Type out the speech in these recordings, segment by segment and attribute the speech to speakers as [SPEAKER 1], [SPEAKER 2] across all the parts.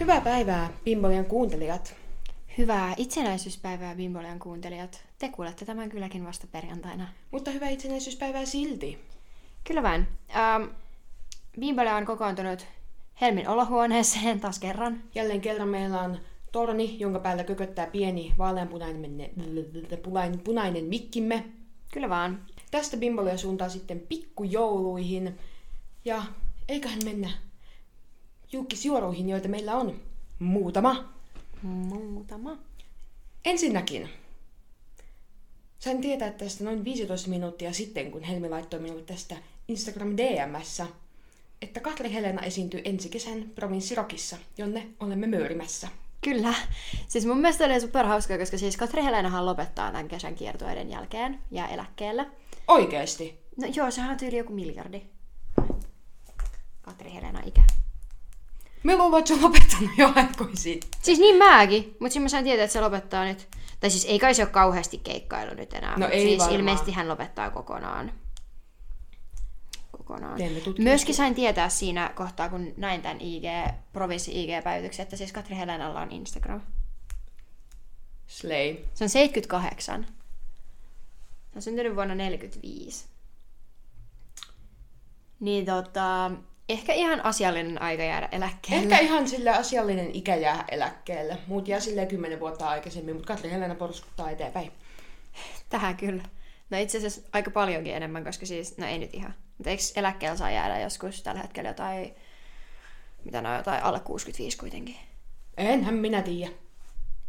[SPEAKER 1] Hyvää päivää, Bimbolian kuuntelijat.
[SPEAKER 2] Hyvää itsenäisyyspäivää, Bimbolian kuuntelijat. Te kuulette tämän kylläkin vasta perjantaina.
[SPEAKER 1] Mutta hyvää itsenäisyyspäivää silti.
[SPEAKER 2] Kyllä vain. Ähm, Bimbolia on kokoontunut Helmin olohuoneeseen taas kerran.
[SPEAKER 1] Jälleen kerran meillä on torni, jonka päällä kököttää pieni vaaleanpunainen punainen, punainen mikkimme.
[SPEAKER 2] Kyllä vaan.
[SPEAKER 1] Tästä Bimbolia suuntaa sitten pikkujouluihin. Ja eiköhän mennä julkisjuoruihin, joita meillä on muutama.
[SPEAKER 2] Muutama.
[SPEAKER 1] Ensinnäkin, sain tietää tästä noin 15 minuuttia sitten, kun Helmi laittoi minulle tästä Instagram DMssä, että Katri Helena esiintyy ensi kesän provinssirokissa, jonne olemme möyrimässä.
[SPEAKER 2] Kyllä. Siis mun mielestä oli super hauskaa, koska siis Katri Helenahan lopettaa tämän kesän kiertueiden jälkeen ja eläkkeelle.
[SPEAKER 1] Oikeesti?
[SPEAKER 2] No joo, sehän on tyyli joku miljardi. Katri Helena ikä.
[SPEAKER 1] Me luulen, että se on lopettanut jo aikoin sitten.
[SPEAKER 2] Siis niin mäkin, mutta sitten mä sain tietää, että se lopettaa nyt. Tai siis ei kai se ole kauheasti keikkailu nyt enää.
[SPEAKER 1] No ei
[SPEAKER 2] siis
[SPEAKER 1] varmaan.
[SPEAKER 2] ilmeisesti hän lopettaa kokonaan. Kokonaan. Myöskin sain tietää siinä kohtaa, kun näin tämän IG, provinssi IG-päivityksen, että siis Katri Helenalla on Instagram.
[SPEAKER 1] Slay.
[SPEAKER 2] Se on 78. Se on syntynyt vuonna 45. Niin tota, ehkä ihan asiallinen aika jäädä eläkkeelle.
[SPEAKER 1] Ehkä ihan sille asiallinen ikä jää eläkkeelle. Muut jää silleen 10 vuotta aikaisemmin, mutta Katri Helena porskuttaa eteenpäin.
[SPEAKER 2] Tähän kyllä. No itse asiassa aika paljonkin enemmän, koska siis, no ei nyt ihan. Mutta eikö eläkkeellä saa jäädä joskus tällä hetkellä jotain, mitä ne on, jotain alle 65 kuitenkin?
[SPEAKER 1] Enhän minä tiedä.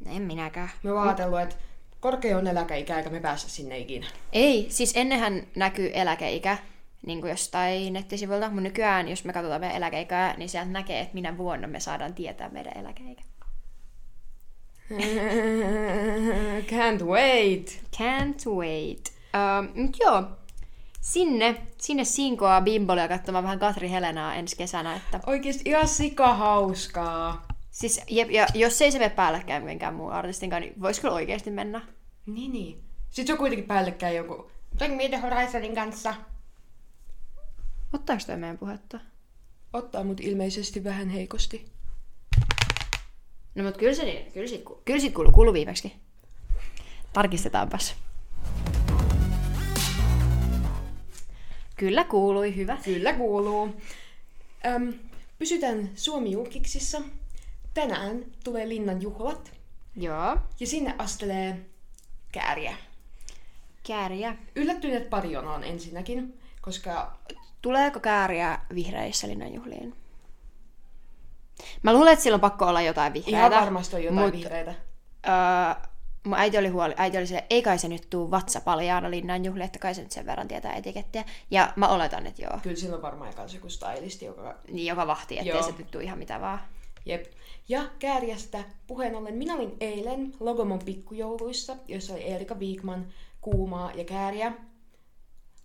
[SPEAKER 2] No en minäkään.
[SPEAKER 1] Me vaan ajatellut, että korkea on eläkeikä, eikä me päästä sinne ikinä.
[SPEAKER 2] Ei, siis ennenhän näkyy eläkeikä niin kuin jostain nettisivuilta, mutta nykyään, jos me katsotaan meidän eläkeikää, niin sieltä näkee, että minä vuonna me saadaan tietää meidän eläkeikä.
[SPEAKER 1] Can't wait.
[SPEAKER 2] Can't wait. Um, mut joo, sinne, sinne sinkoa bimbolia katsomaan vähän Katri Helenaa ensi kesänä. Että,
[SPEAKER 1] Oikeesti ihan sika hauskaa.
[SPEAKER 2] siis, jep, ja jos ei se mene päällekkäin minkään muun artistin kanssa, niin voisi kyllä oikeasti mennä.
[SPEAKER 1] Niin, niin. Sitten se on kuitenkin päällekkäin joku Bring Me The Horizonin kanssa.
[SPEAKER 2] Ottaako toi meidän puhetta?
[SPEAKER 1] Ottaa mut ilmeisesti vähän heikosti.
[SPEAKER 2] No mut kyllä se niin, kyllä sit, kyllä sit kuuluu, kuuluu viimeksi. Tarkistetaanpas. Kyllä kuului, hyvä.
[SPEAKER 1] Kyllä kuuluu. Öm, pysytään Suomi-julkiksissa. Tänään tulee Linnan juhlat.
[SPEAKER 2] Joo.
[SPEAKER 1] Ja sinne astelee kääriä.
[SPEAKER 2] Kääriä.
[SPEAKER 1] Yllättyneet pari on ensinnäkin, koska
[SPEAKER 2] Tuleeko kääriä vihreissä linnanjuhliin? Mä luulen, että sillä on pakko olla jotain vihreää.
[SPEAKER 1] ihan varmasti on jotain
[SPEAKER 2] mut,
[SPEAKER 1] vihreitä.
[SPEAKER 2] Öö, mun äiti oli huoli, äiti oli sille, ei kai se nyt tuu vatsapaljaana linnanjuhliin, että kai se nyt sen verran tietää etikettiä. Ja mä oletan, että joo.
[SPEAKER 1] Kyllä sillä on varmaan kans joku stylisti, joka...
[SPEAKER 2] Niin joka vahti, ettei
[SPEAKER 1] Joo.
[SPEAKER 2] se nyt tuu ihan mitä vaan.
[SPEAKER 1] Jep. Ja kääriästä puheen ollen, minä olin eilen Logomon pikkujouluissa, joissa oli Erika Viikman, Kuumaa ja Kääriä.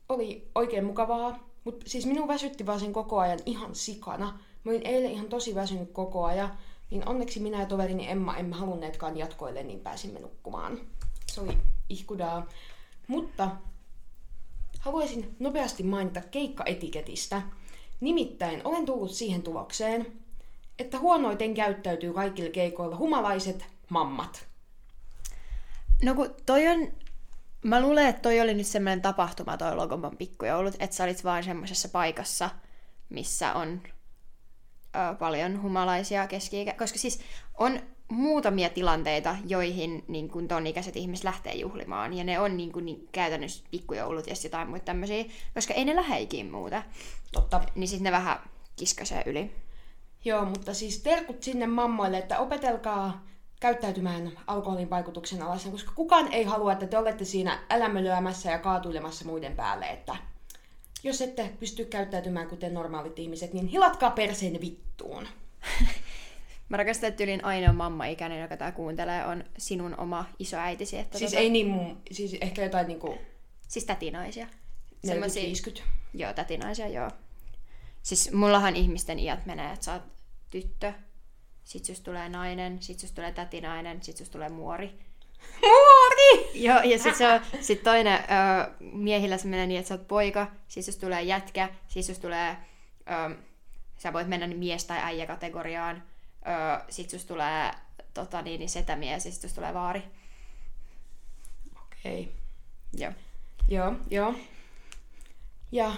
[SPEAKER 1] Oli oikein mukavaa, mutta siis minun väsytti vaan sen koko ajan ihan sikana. Mä olin eilen ihan tosi väsynyt koko ajan, niin onneksi minä ja toverini Emma emme halunneetkaan jatkoille, niin pääsimme nukkumaan. Se oli ihkudaa. Mutta haluaisin nopeasti mainita keikkaetiketistä. Nimittäin olen tullut siihen tulokseen, että huonoiten käyttäytyy kaikilla keikoilla humalaiset mammat.
[SPEAKER 2] No kun toi on... Mä luulen, että toi oli nyt semmoinen tapahtuma, toi Logomon pikkujoulut, että sä olit vaan semmoisessa paikassa, missä on ö, paljon humalaisia keski Koska siis on muutamia tilanteita, joihin niin kun ton ikäiset ihmiset lähtee juhlimaan. Ja ne on niin kun, niin, käytännössä pikkujoulut ja jotain muita tämmöisiä. Koska ei ne lähde ikin muuta.
[SPEAKER 1] Totta.
[SPEAKER 2] Niin sitten ne vähän kiskasee yli.
[SPEAKER 1] Joo, mutta siis terkut sinne mammoille, että opetelkaa käyttäytymään alkoholin vaikutuksen alaisena, koska kukaan ei halua, että te olette siinä älämölöämässä ja kaatuilemassa muiden päälle, että jos ette pysty käyttäytymään kuten normaalit ihmiset, niin hilatkaa perseen vittuun.
[SPEAKER 2] Mä rakastan, että yliin ainoa mamma-ikäinen, joka tää kuuntelee, on sinun oma isoäitisi. Että
[SPEAKER 1] Siis
[SPEAKER 2] tota,
[SPEAKER 1] ei niin mun, siis ehkä jotain niinku
[SPEAKER 2] Siis tätinaisia.
[SPEAKER 1] 40-50.
[SPEAKER 2] Joo, tätinaisia, joo. Siis mullahan ihmisten iät menee, että sä oot tyttö, sit sus tulee nainen, sit sus tulee tätinainen, sit sus tulee muori.
[SPEAKER 1] Muori!
[SPEAKER 2] Joo, ja sit, se on, sit toinen ö, miehillä se menee niin, että sä oot poika, sit jos tulee jätkä, sit jos tulee, ö, sä voit mennä mies- tai äijä-kategoriaan, Öö, sit susta tulee tota, niin, niin setämies ja sit susta tulee vaari.
[SPEAKER 1] Okei.
[SPEAKER 2] Joo.
[SPEAKER 1] Joo, joo. Ja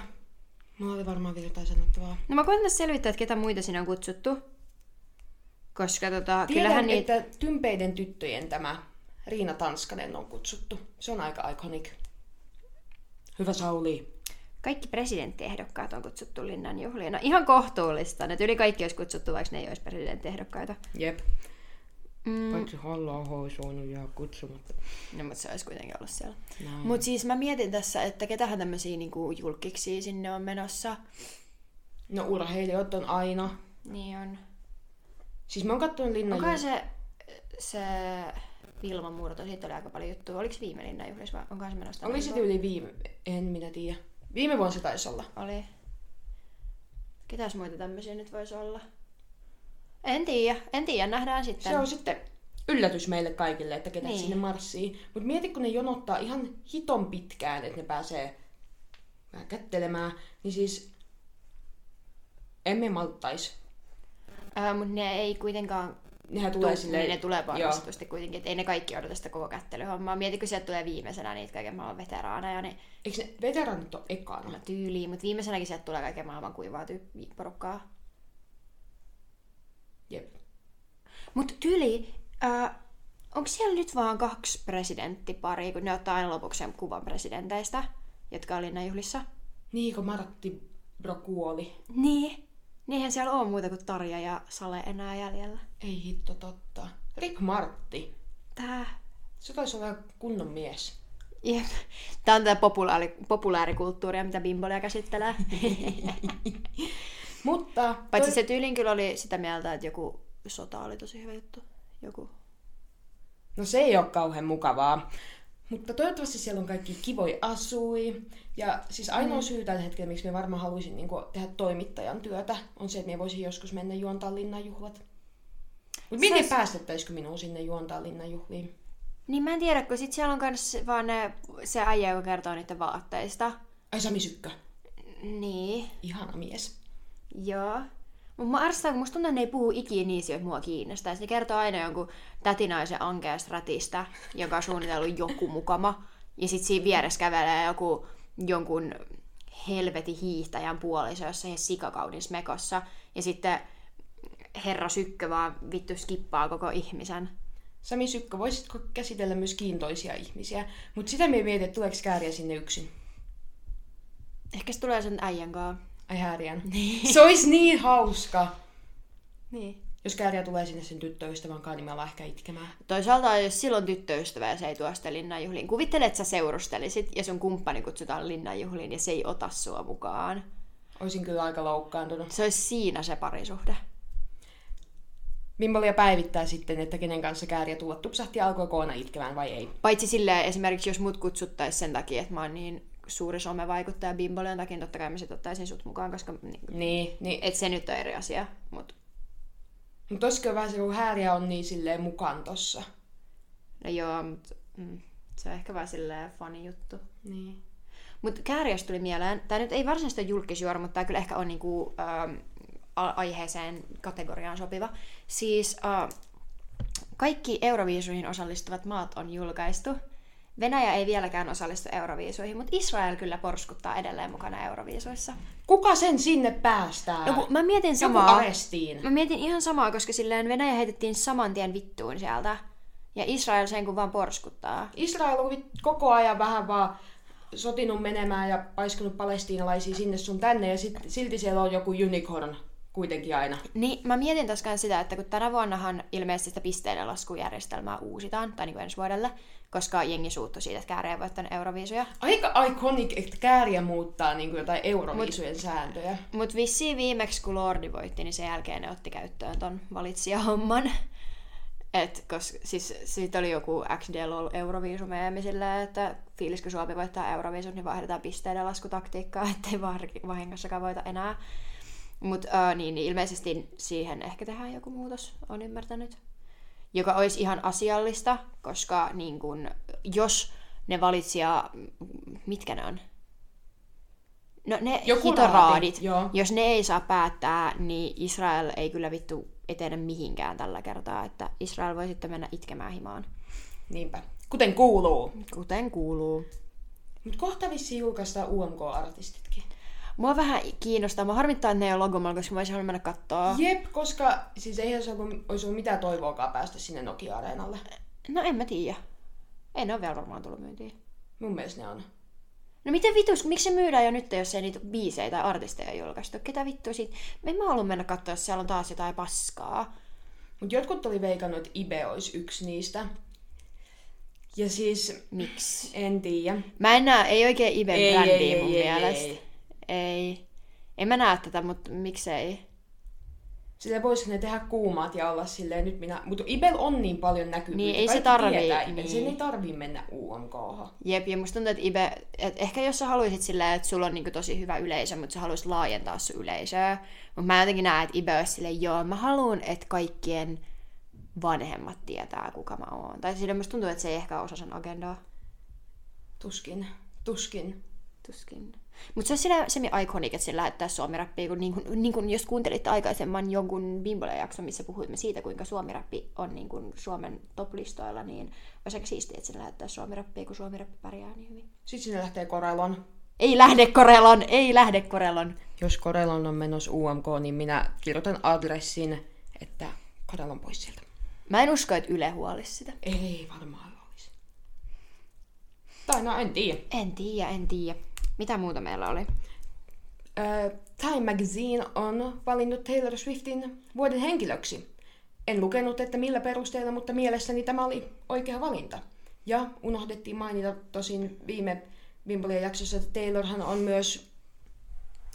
[SPEAKER 1] mulla oli varmaan vielä jotain sanottavaa.
[SPEAKER 2] No mä koitan tässä selvittää, että ketä muita siinä on kutsuttu. Koska tota,
[SPEAKER 1] Tiedän,
[SPEAKER 2] kyllähän niitä...
[SPEAKER 1] että Tympeiden tyttöjen tämä Riina Tanskanen on kutsuttu. Se on aika iconic. Hyvä Sauli.
[SPEAKER 2] Kaikki presidenttiehdokkaat on kutsuttu Linnan juhliin. No ihan kohtuullista. Ne yli kaikki olisi kutsuttu, vaikka ne ei olisi presidenttiehdokkaita.
[SPEAKER 1] Jep.
[SPEAKER 2] Mm,
[SPEAKER 1] Paitsi halla olisi voinut jää kutsumatta.
[SPEAKER 2] no, mutta se olisi kuitenkin ollut siellä. Mutta siis mä mietin tässä, että ketähän tämmöisiä niinku julkiksi sinne on menossa.
[SPEAKER 1] No urheilijat on aina.
[SPEAKER 2] Niin on.
[SPEAKER 1] Siis mä oon kattonut Linnan
[SPEAKER 2] Onkohan se, se Vilma Murto, siitä oli aika paljon juttua. Oliko se viime linnanjuhlissa vai onkohan se menossa?
[SPEAKER 1] Oli se tyyli viime... En minä tiedä. Viime vuonna se taisi olla.
[SPEAKER 2] Oli. Ketäs muita tämmöisiä nyt voisi olla? En tiedä, en tiedä, nähdään sitten.
[SPEAKER 1] Se on sitten yllätys meille kaikille, että ketä
[SPEAKER 2] Niin.
[SPEAKER 1] niin. sinne marssii. Mutta mieti, kun ne jonottaa ihan hiton pitkään, että ne pääsee vähän kättelemään, niin siis emme malttaisi.
[SPEAKER 2] Ää, mutta ne ei kuitenkaan
[SPEAKER 1] Nehän
[SPEAKER 2] tulee
[SPEAKER 1] tulee
[SPEAKER 2] silleen, niin ne tulee porrastetusti kuitenkin, että ei ne kaikki odota sitä koko kättelyhommaa. Mieti, kun sieltä tulee viimeisenä niitä kaiken maailman veteraaneja, niin
[SPEAKER 1] Eikö ne veteranit ole ekana?
[SPEAKER 2] no tyyliin, mutta viimeisenäkin sieltä tulee kaiken maailman kuivaa tyyppi porukkaa.
[SPEAKER 1] Jep.
[SPEAKER 2] Mutta tyyli, äh, onko siellä nyt vaan kaksi presidenttiparia, kun ne ottaa aina lopuksi sen kuvan presidenteistä, jotka oli näin juhlissa?
[SPEAKER 1] Niin, kun Martti Bro kuoli.
[SPEAKER 2] Niin. Niinhän siellä on muuta kuin Tarja ja Sale enää jäljellä.
[SPEAKER 1] Ei hitto totta. Rick Martti.
[SPEAKER 2] Tää.
[SPEAKER 1] Se taisi olla kunnon mies.
[SPEAKER 2] Jep. Tää on tätä populaari, populaarikulttuuria, mitä Bimbolia käsittelee.
[SPEAKER 1] Mutta...
[SPEAKER 2] Paitsi
[SPEAKER 1] toi-
[SPEAKER 2] se tyylin kyllä oli sitä mieltä, että joku sota oli tosi hyvä juttu. Joku.
[SPEAKER 1] No se ei ole kauhean mukavaa. Mutta toivottavasti siellä on kaikki kivoi asui. Ja siis ainoa mm. syy tällä hetkellä, miksi me varmaan haluaisin niin tehdä toimittajan työtä, on se, että me voisin joskus mennä juontaa linnanjuhlat. Mutta miten
[SPEAKER 2] Sais-
[SPEAKER 1] päästettäisikö minua sinne juontaa linnanjuhliin?
[SPEAKER 2] Niin mä en tiedä, kun sit siellä on kans vaan ne, se äijä, joka kertoo niiden vaatteista.
[SPEAKER 1] Ai Sami Sykkö.
[SPEAKER 2] Niin,
[SPEAKER 1] Ihana mies.
[SPEAKER 2] joo. Mutta mä arvostan, kun musta tuntuu, että ne ei puhu ikinä niistä, joita mua kiinnostaa. Se kertoo aina jonkun tätinaisen ankeasta rätistä, joka on suunnitellut joku mukama. Ja sit siinä vieressä kävelee joku jonkun helvetin hiihtäjän puoliso jossain sikakaunis mekossa. Ja sitten herra Sykkö vaan vittu skippaa koko ihmisen.
[SPEAKER 1] Sami Sykkö, voisitko käsitellä myös kiintoisia ihmisiä? Mutta sitä me mietin, että tuleeko kääriä sinne yksin.
[SPEAKER 2] Ehkä se tulee sen äijän kanssa.
[SPEAKER 1] Ai häiriän. Se olisi niin hauska.
[SPEAKER 2] Niin.
[SPEAKER 1] Jos kääriä tulee sinne sen tyttöystävän kanssa, niin me ollaan ehkä itkemään.
[SPEAKER 2] Toisaalta jos silloin tyttöystävä ja se ei tuo sitä linnanjuhliin. Kuvittele, että sä seurustelisit ja sun kumppani kutsutaan linnanjuhliin ja se ei ota sua mukaan.
[SPEAKER 1] Olisin kyllä aika loukkaantunut.
[SPEAKER 2] Se olisi siinä se parisuhde.
[SPEAKER 1] Bimbolia päivittää sitten, että kenen kanssa kääriä tulla tupsahti ja alkoi koona itkemään vai ei.
[SPEAKER 2] Paitsi silleen esimerkiksi, jos mut kutsuttaisiin sen takia, että mä oon niin suuri somevaikuttaja Bimbolian takia, totta kai mä sit ottaisin sut mukaan, koska niin,
[SPEAKER 1] Niin, niin.
[SPEAKER 2] et se nyt on eri asia. Mut,
[SPEAKER 1] Mutta olisiko vähän se, kun häiriä on niin silleen mukaan tossa.
[SPEAKER 2] no joo, mut, mm, se on ehkä vaan silleen funny juttu.
[SPEAKER 1] Niin.
[SPEAKER 2] Mutta kääriöstä tuli mieleen, tämä nyt ei varsinaisesti ole julkisjuora, mutta tämä kyllä ehkä on niinku, ähm, aiheeseen kategoriaan sopiva. Siis äh, kaikki Euroviisuihin osallistuvat maat on julkaistu. Venäjä ei vieläkään osallistu Euroviisuihin, mutta Israel kyllä porskuttaa edelleen mukana Euroviisuissa.
[SPEAKER 1] Kuka sen sinne päästää?
[SPEAKER 2] No, mä mietin
[SPEAKER 1] Joku
[SPEAKER 2] samaa.
[SPEAKER 1] arestiin.
[SPEAKER 2] Mä mietin ihan samaa, koska silleen Venäjä heitettiin saman tien vittuun sieltä. Ja Israel sen kun vaan porskuttaa.
[SPEAKER 1] Israel on koko ajan vähän vaan sotinut menemään ja paiskunut palestiinalaisia sinne sun tänne ja sit, silti siellä on joku unicorn kuitenkin aina.
[SPEAKER 2] Niin, mä mietin tässä sitä, että kun tänä vuonnahan ilmeisesti sitä pisteiden laskujärjestelmää uusitaan, tai niin kuin ensi vuodelle, koska jengi suuttui siitä, että Kääriä ei voittanut Euroviisuja.
[SPEAKER 1] Aika iconic, että kääriä muuttaa niin kuin jotain euroviisujen Mut... sääntöjä.
[SPEAKER 2] Mutta vissiin viimeksi, kun Lordi voitti, niin sen jälkeen ne otti käyttöön ton valitsijahomman. Et, koska siis siitä oli joku XDL Euroviisumeemi silleen, että fiilis kun Suomi voittaa Euroviisut, niin vaihdetaan pisteiden laskutaktiikkaa, ettei vahingossakaan voita enää. Mutta niin, niin ilmeisesti siihen ehkä tehdään joku muutos, on ymmärtänyt. Joka olisi ihan asiallista, koska niin kun, jos ne valitsija, mitkä ne on? No ne
[SPEAKER 1] Joku
[SPEAKER 2] hitoraadit,
[SPEAKER 1] raati,
[SPEAKER 2] jos ne ei saa päättää, niin Israel ei kyllä vittu etene mihinkään tällä kertaa, että Israel voi sitten mennä itkemään himaan,
[SPEAKER 1] Niinpä. Kuten kuuluu.
[SPEAKER 2] kuten kuuluu.
[SPEAKER 1] Mutta kohta vissiin julkaistaan UMK-artistitkin.
[SPEAKER 2] Mua vähän kiinnostaa. Mua harmittaa, että ne ei ole logomalla, koska mä olisin halunnut mennä kattoo.
[SPEAKER 1] Jep, koska siis eihän se olisi ollut mitään toivoakaan päästä sinne Nokia-areenalle.
[SPEAKER 2] No en mä tiedä. Ei ne ole vielä varmaan tullut myyntiin.
[SPEAKER 1] Mun mielestä ne on.
[SPEAKER 2] No miten vitus, miksi se myydään jo nyt, jos ei niitä biisejä tai artisteja julkaistu? Ketä vittua siitä? En mä halua mennä katsoa, jos siellä on taas jotain paskaa.
[SPEAKER 1] Mutta jotkut oli veikannut, että Ibe olisi yksi niistä. Ja siis,
[SPEAKER 2] Miksi?
[SPEAKER 1] en tiedä.
[SPEAKER 2] Mä en näe, ei oikein Iben
[SPEAKER 1] Ei,
[SPEAKER 2] brändiä
[SPEAKER 1] ei, ei,
[SPEAKER 2] mun
[SPEAKER 1] ei,
[SPEAKER 2] mielestä.
[SPEAKER 1] ei.
[SPEAKER 2] ei. En mä näe tätä, mutta miksei?
[SPEAKER 1] Sille voisi ne tehdä kuumat ja olla silleen nyt minä... Mutta Ibel on niin paljon näkyvyyttä.
[SPEAKER 2] Niin, ei se tarvii,
[SPEAKER 1] tietää Ibel.
[SPEAKER 2] niin.
[SPEAKER 1] Sen ei tarvii mennä UMK.
[SPEAKER 2] Jep, ja musta tuntuu, että Ibe, et ehkä jos sä haluaisit silleen, että sulla on niinku tosi hyvä yleisö, mutta sä haluaisit laajentaa sun yleisöä. Mutta mä jotenkin näen, että Ibe olisi silleen, joo, mä haluan, että kaikkien vanhemmat tietää, kuka mä oon. Tai sille musta tuntuu, että se ei ehkä ole osa sen agendaa.
[SPEAKER 1] Tuskin. Tuskin.
[SPEAKER 2] Tuskin. Mutta se on sillä semi iconic, että se lähettää suomirappia, kun, niin kun, niin kun jos kuuntelitte aikaisemman jonkun Bimbola-jakson, missä puhuimme siitä, kuinka suomirappi on niin kun Suomen top-listoilla, niin olisi aika siistiä, että se lähettää suomirappia, kun suomirappi pärjää niin hyvin.
[SPEAKER 1] Sitten sinne lähtee Korelon.
[SPEAKER 2] Ei lähde Korelon, ei lähde Korelon.
[SPEAKER 1] Jos Korelon on menossa UMK, niin minä kirjoitan adressin, että Korelon pois sieltä.
[SPEAKER 2] Mä en usko, että Yle huolisi sitä.
[SPEAKER 1] Ei varmaan olisi. Tai no en tiedä.
[SPEAKER 2] En tiedä, en tiedä. Mitä muuta meillä oli?
[SPEAKER 1] Äh, Time Magazine on valinnut Taylor Swiftin vuoden henkilöksi. En lukenut, että millä perusteella, mutta mielestäni tämä oli oikea valinta. Ja unohdettiin mainita tosin viime Wimbledon jaksossa, että Taylorhan on myös,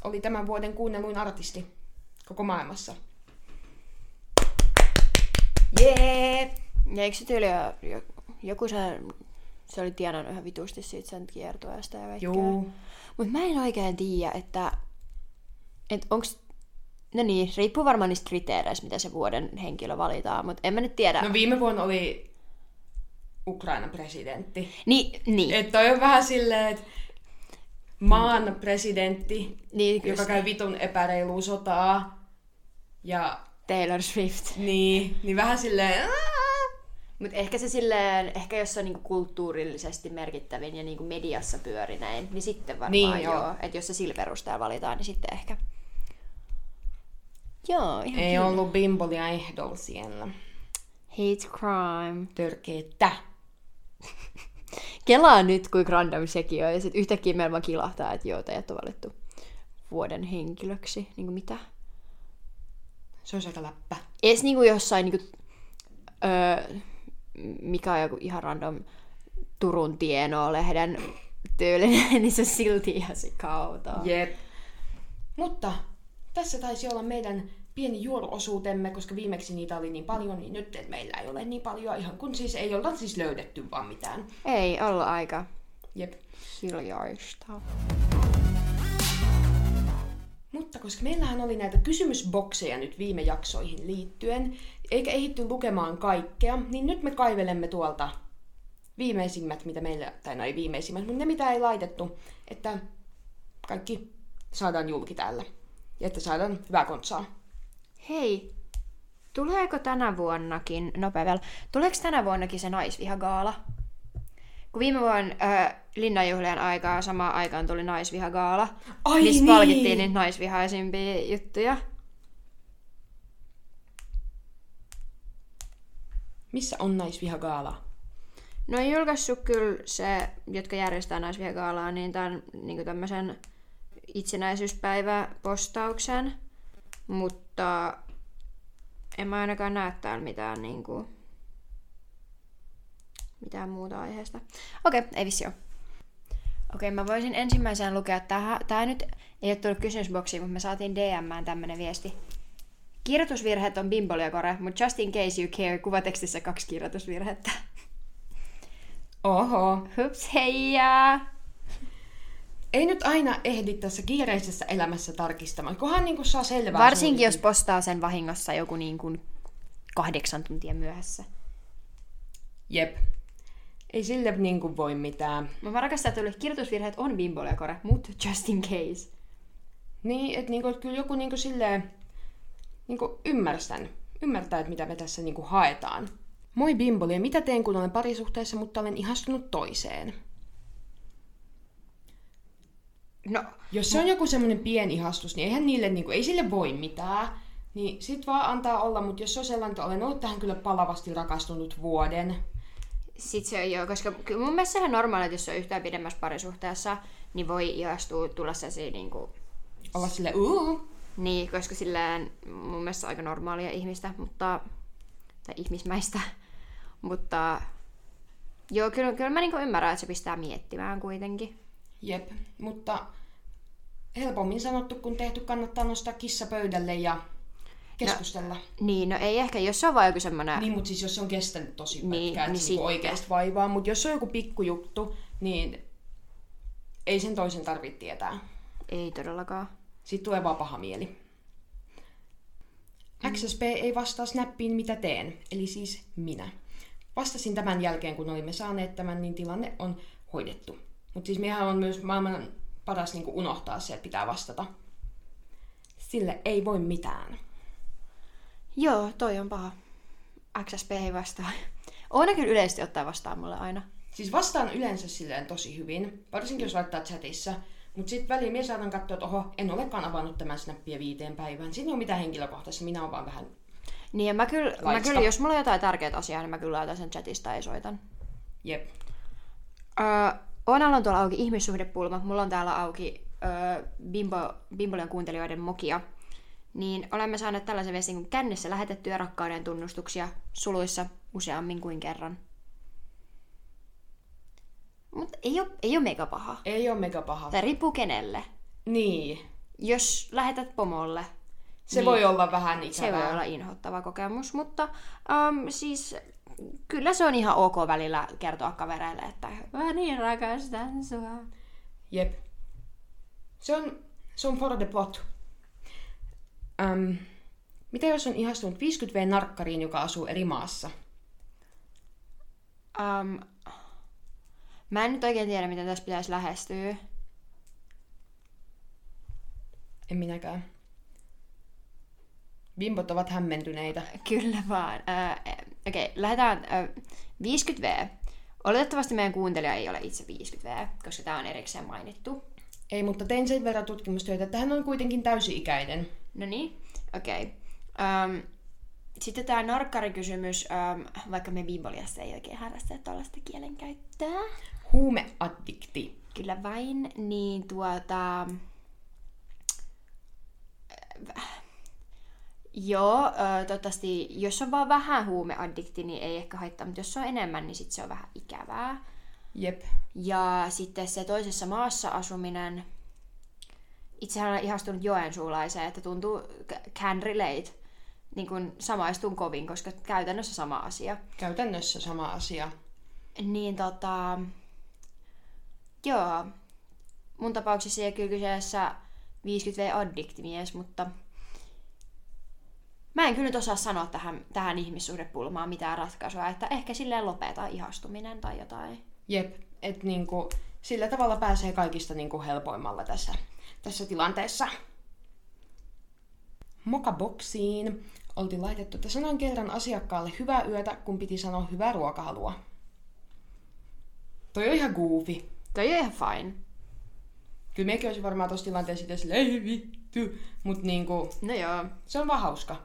[SPEAKER 1] oli tämän vuoden kuunnelluin artisti koko maailmassa.
[SPEAKER 2] Jee! Ja eikö se tyyli joku se, se oli tienannut ihan vitusti siitä sen kiertueesta ja kaikkea.
[SPEAKER 1] Juu.
[SPEAKER 2] Mut mä en oikein tiedä, että, että onks, no niin, riippuu varmaan niistä kriteereistä, mitä se vuoden henkilö valitaan, mutta en mä nyt tiedä.
[SPEAKER 1] No viime vuonna oli Ukrainan presidentti.
[SPEAKER 2] niin, niin,
[SPEAKER 1] Että toi on vähän silleen, että maan presidentti,
[SPEAKER 2] niin kyllä
[SPEAKER 1] joka käy vitun epäreilua sotaa. Ja
[SPEAKER 2] Taylor Swift.
[SPEAKER 1] niin, niin vähän silleen!
[SPEAKER 2] Mutta ehkä se silleen, ehkä jos se on niinku kulttuurillisesti merkittävin ja niinku mediassa pyöri näin, niin sitten varmaan
[SPEAKER 1] Niin,
[SPEAKER 2] joo.
[SPEAKER 1] joo.
[SPEAKER 2] Että jos se sillä perusteella valitaan, niin sitten ehkä. Joo, ihan
[SPEAKER 1] ei
[SPEAKER 2] kiva.
[SPEAKER 1] ollut bimbolia ehdolla siellä.
[SPEAKER 2] Hate crime.
[SPEAKER 1] Törkeetä.
[SPEAKER 2] Kelaa nyt, kuinka random sekin on. Ja sitten yhtäkkiä meillä vaan kilahtaa, että joo, teidät on valittu vuoden henkilöksi. Niin kuin mitä?
[SPEAKER 1] Se olisi aika läppä.
[SPEAKER 2] Edes niin kuin jossain, niin kuin, öö, mikä on joku ihan random Turun Tienoa-lehden tyylinen, niin se silti ihan se kautaa.
[SPEAKER 1] Jep. Mutta tässä taisi olla meidän pieni juoruosuutemme, koska viimeksi niitä oli niin paljon, niin nyt meillä ei ole niin paljon, ihan kun siis ei olla siis löydetty vaan mitään.
[SPEAKER 2] Ei olla aika
[SPEAKER 1] Jep.
[SPEAKER 2] hiljaista.
[SPEAKER 1] Mutta koska meillähän oli näitä kysymysbokseja nyt viime jaksoihin liittyen, eikä ehitty lukemaan kaikkea, niin nyt me kaivelemme tuolta viimeisimmät, mitä meillä, tai no ei viimeisimmät, mutta ne mitä ei laitettu, että kaikki saadaan julki täällä. Ja että saadaan hyvää kontsaa.
[SPEAKER 2] Hei, tuleeko tänä vuonnakin, nopea vielä, tuleeko tänä vuonnakin se naisvihagaala? Kun viime vuonna äh, linnanjuhlien aikaa samaan aikaan tuli naisvihagaala,
[SPEAKER 1] Ai
[SPEAKER 2] missä
[SPEAKER 1] niin!
[SPEAKER 2] palkittiin niitä naisvihaisimpia juttuja.
[SPEAKER 1] Missä on naisvihagaala?
[SPEAKER 2] No on julkaissut kyllä se, jotka järjestää naisvihagaalaa, niin tämän niin tämmöisen itsenäisyyspäiväpostauksen, mutta en mä ainakaan näe täällä mitään niin kuin, mitään muuta aiheesta. Okei, okay, ei vissi ole. Okei, mä voisin ensimmäisenä lukea, tää, tää nyt ei ole tullut kysymysboksiin, mutta me saatiin DMään tämmönen viesti. Kirjoitusvirheet on bimboliakore, mutta just in case you care, kuvatekstissä kaksi kirjoitusvirhettä.
[SPEAKER 1] Oho.
[SPEAKER 2] Hups, heijaa!
[SPEAKER 1] Ei nyt aina ehdi tässä kiireisessä elämässä tarkistamaan, kunhan niin saa selvää.
[SPEAKER 2] Varsinkin jos postaa sen vahingossa joku niin kuin kahdeksan tuntia myöhässä.
[SPEAKER 1] Jep. Ei sille niin kuin voi mitään.
[SPEAKER 2] Mä rakastan, että tuli kirjoitusvirheet on bimboliakore, mutta just in case.
[SPEAKER 1] Niin, että niinku, et kyllä joku niinku silleen niinku ymmärsi tämän ymmärtää, että mitä me tässä niinku haetaan. Moi Bimboli, ja mitä teen, kun olen parisuhteessa, mutta olen ihastunut toiseen?
[SPEAKER 2] No,
[SPEAKER 1] Jos se on joku semmoinen pieni ihastus, niin eihän niille, niinku, ei sille voi mitään. Niin sit vaan antaa olla, mutta jos se on sellainen, että olen ollut tähän kyllä palavasti rakastunut vuoden,
[SPEAKER 2] sit se on jo, koska mun mielestä se on ihan normaali, että jos on yhtään pidemmässä parisuhteessa, niin voi ihastua tulla sellaisia niinku,
[SPEAKER 1] olla sille uu,
[SPEAKER 2] niin, koska silleen mun mielestä aika normaalia ihmistä, mutta, tai ihmismäistä, mutta joo, kyllä, kyllä mä niinku ymmärrän, että se pistää miettimään kuitenkin.
[SPEAKER 1] Jep, mutta helpommin sanottu kuin tehty kannattaa nostaa kissa pöydälle ja keskustella. No,
[SPEAKER 2] Niin, no ei ehkä, jos se on vaan joku semmoinen...
[SPEAKER 1] niin, mutta siis jos se on kestänyt tosi
[SPEAKER 2] Niin,
[SPEAKER 1] pitkään,
[SPEAKER 2] niin
[SPEAKER 1] niin, niin
[SPEAKER 2] sitten.
[SPEAKER 1] oikeasti vaivaa, mutta jos se on joku pikkujuttu, niin ei sen toisen tarvitse tietää.
[SPEAKER 2] Ei todellakaan.
[SPEAKER 1] Sitten tulee vaan paha mieli. XSP ei vastaa snappiin, mitä teen, eli siis minä. Vastasin tämän jälkeen, kun olimme saaneet tämän, niin tilanne on hoidettu. Mutta siis mehän on myös maailman paras niin unohtaa se, että pitää vastata. Sille ei voi mitään.
[SPEAKER 2] Joo, toi on paha. XSP ei vastaa. Oona kyllä yleisesti ottaa vastaan mulle aina.
[SPEAKER 1] Siis vastaan yleensä silleen tosi hyvin, varsinkin jos laittaa chatissa. Mutta sitten väliin minä saatan katsoa, että oho, en olekaan avannut tämän snappia viiteen päivään. Siinä ei ole mitään henkilökohtaista, minä olen vaan vähän...
[SPEAKER 2] Niin, ja mä kyllä, mä kyllä, jos mulla on jotain tärkeää asiaa, niin mä kyllä laitan sen chatista ja soitan.
[SPEAKER 1] Jep.
[SPEAKER 2] Öö, Oonalla on tuolla auki ihmissuhdepulma. Mulla on täällä auki öö, Bimbo, Bimbolian kuuntelijoiden mokia. Niin olemme saaneet tällaisen viestin kuin kännissä lähetettyjä rakkauden tunnustuksia suluissa useammin kuin kerran. Mutta ei ole, ei ole mega paha.
[SPEAKER 1] Ei ole mega paha.
[SPEAKER 2] Tai riippuu kenelle.
[SPEAKER 1] Niin.
[SPEAKER 2] Jos lähetät pomolle,
[SPEAKER 1] Se
[SPEAKER 2] Niin.
[SPEAKER 1] voi olla vähän
[SPEAKER 2] se
[SPEAKER 1] ikävää.
[SPEAKER 2] voi olla inhottava kokemus, mutta um, siis kyllä se on ihan ok välillä kertoa kavereille, että mä niin rakastan sua.
[SPEAKER 1] Jep. Se on, se on for the plot. Um, mitä jos on ihastunut 50V-narkkariin, joka asuu eri maassa?
[SPEAKER 2] Um, mä en nyt oikein tiedä, miten tässä pitäisi lähestyä.
[SPEAKER 1] En minäkään. Bimbot ovat hämmentyneitä.
[SPEAKER 2] Kyllä vaan. Uh, Okei, okay, lähdetään uh, 50V. Oletettavasti meidän kuuntelija ei ole itse 50V, koska tämä on erikseen mainittu.
[SPEAKER 1] Ei, mutta tein sen verran tutkimustyötä, että hän on kuitenkin täysi-ikäinen.
[SPEAKER 2] No niin, okei. Okay. Um, sitten tämä narkkarikysymys, um, vaikka me Bimboliassa ei oikein harrasta tällaista kielenkäyttöä.
[SPEAKER 1] Huumeaddikti.
[SPEAKER 2] Kyllä vain, niin tuota... Joo, toivottavasti, jos on vaan vähän huumeaddikti, niin ei ehkä haittaa, mutta jos se on enemmän, niin sit se on vähän ikävää.
[SPEAKER 1] Jep.
[SPEAKER 2] Ja sitten se toisessa maassa asuminen, itsehän olen ihastunut Joensuulaiseen, että tuntuu can relate, niin kuin samaistun kovin, koska käytännössä sama asia.
[SPEAKER 1] Käytännössä sama asia.
[SPEAKER 2] Niin tota... Joo. Mun tapauksessa ei kyllä kyseessä 50V-addiktimies, mutta... Mä en kyllä nyt osaa sanoa tähän, tähän ihmissuhdepulmaan mitään ratkaisua, että ehkä silleen lopeta ihastuminen tai jotain.
[SPEAKER 1] Jep. Et niinku, sillä tavalla pääsee kaikista niinku helpoimmalla tässä, tässä tilanteessa. Mokaboksiin oltiin laitettu, että sanoin kerran asiakkaalle hyvää yötä, kun piti sanoa hyvää ruokahalua. Toi on ihan goofy.
[SPEAKER 2] Toi on ihan fine.
[SPEAKER 1] Kyllä mekin olisi varmaan tuossa tilanteessa sitten silleen, ei vittu. Mut niinku,
[SPEAKER 2] No joo.
[SPEAKER 1] se on vaan hauska.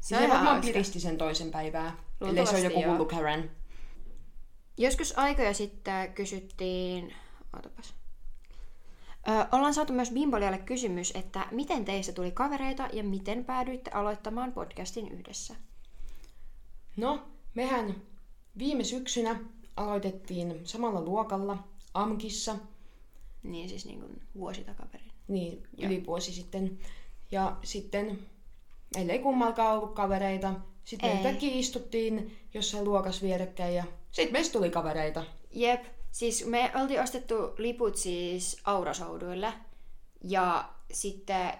[SPEAKER 2] Se on
[SPEAKER 1] se varmaan
[SPEAKER 2] hauska.
[SPEAKER 1] piristi sen toisen päivää. Ellei se on joku hullu Karen.
[SPEAKER 2] Joskus aikoja sitten kysyttiin... Ootapas. Ö, ollaan saatu myös Bimbolialle kysymys, että miten teistä tuli kavereita ja miten päädyitte aloittamaan podcastin yhdessä?
[SPEAKER 1] No, mehän viime syksynä aloitettiin samalla luokalla AMKissa,
[SPEAKER 2] Niin siis niin kuin vuosi takaperin.
[SPEAKER 1] niin
[SPEAKER 2] Joo.
[SPEAKER 1] yli vuosi sitten. Ja sitten meillä ei kummalkaan ollut kavereita. Sitten me yhtäkkiä istuttiin jossain luokas vierekkäin ja sitten meistä tuli kavereita.
[SPEAKER 2] Jep, siis me oltiin ostettu liput siis Aurasouduille. Ja sitten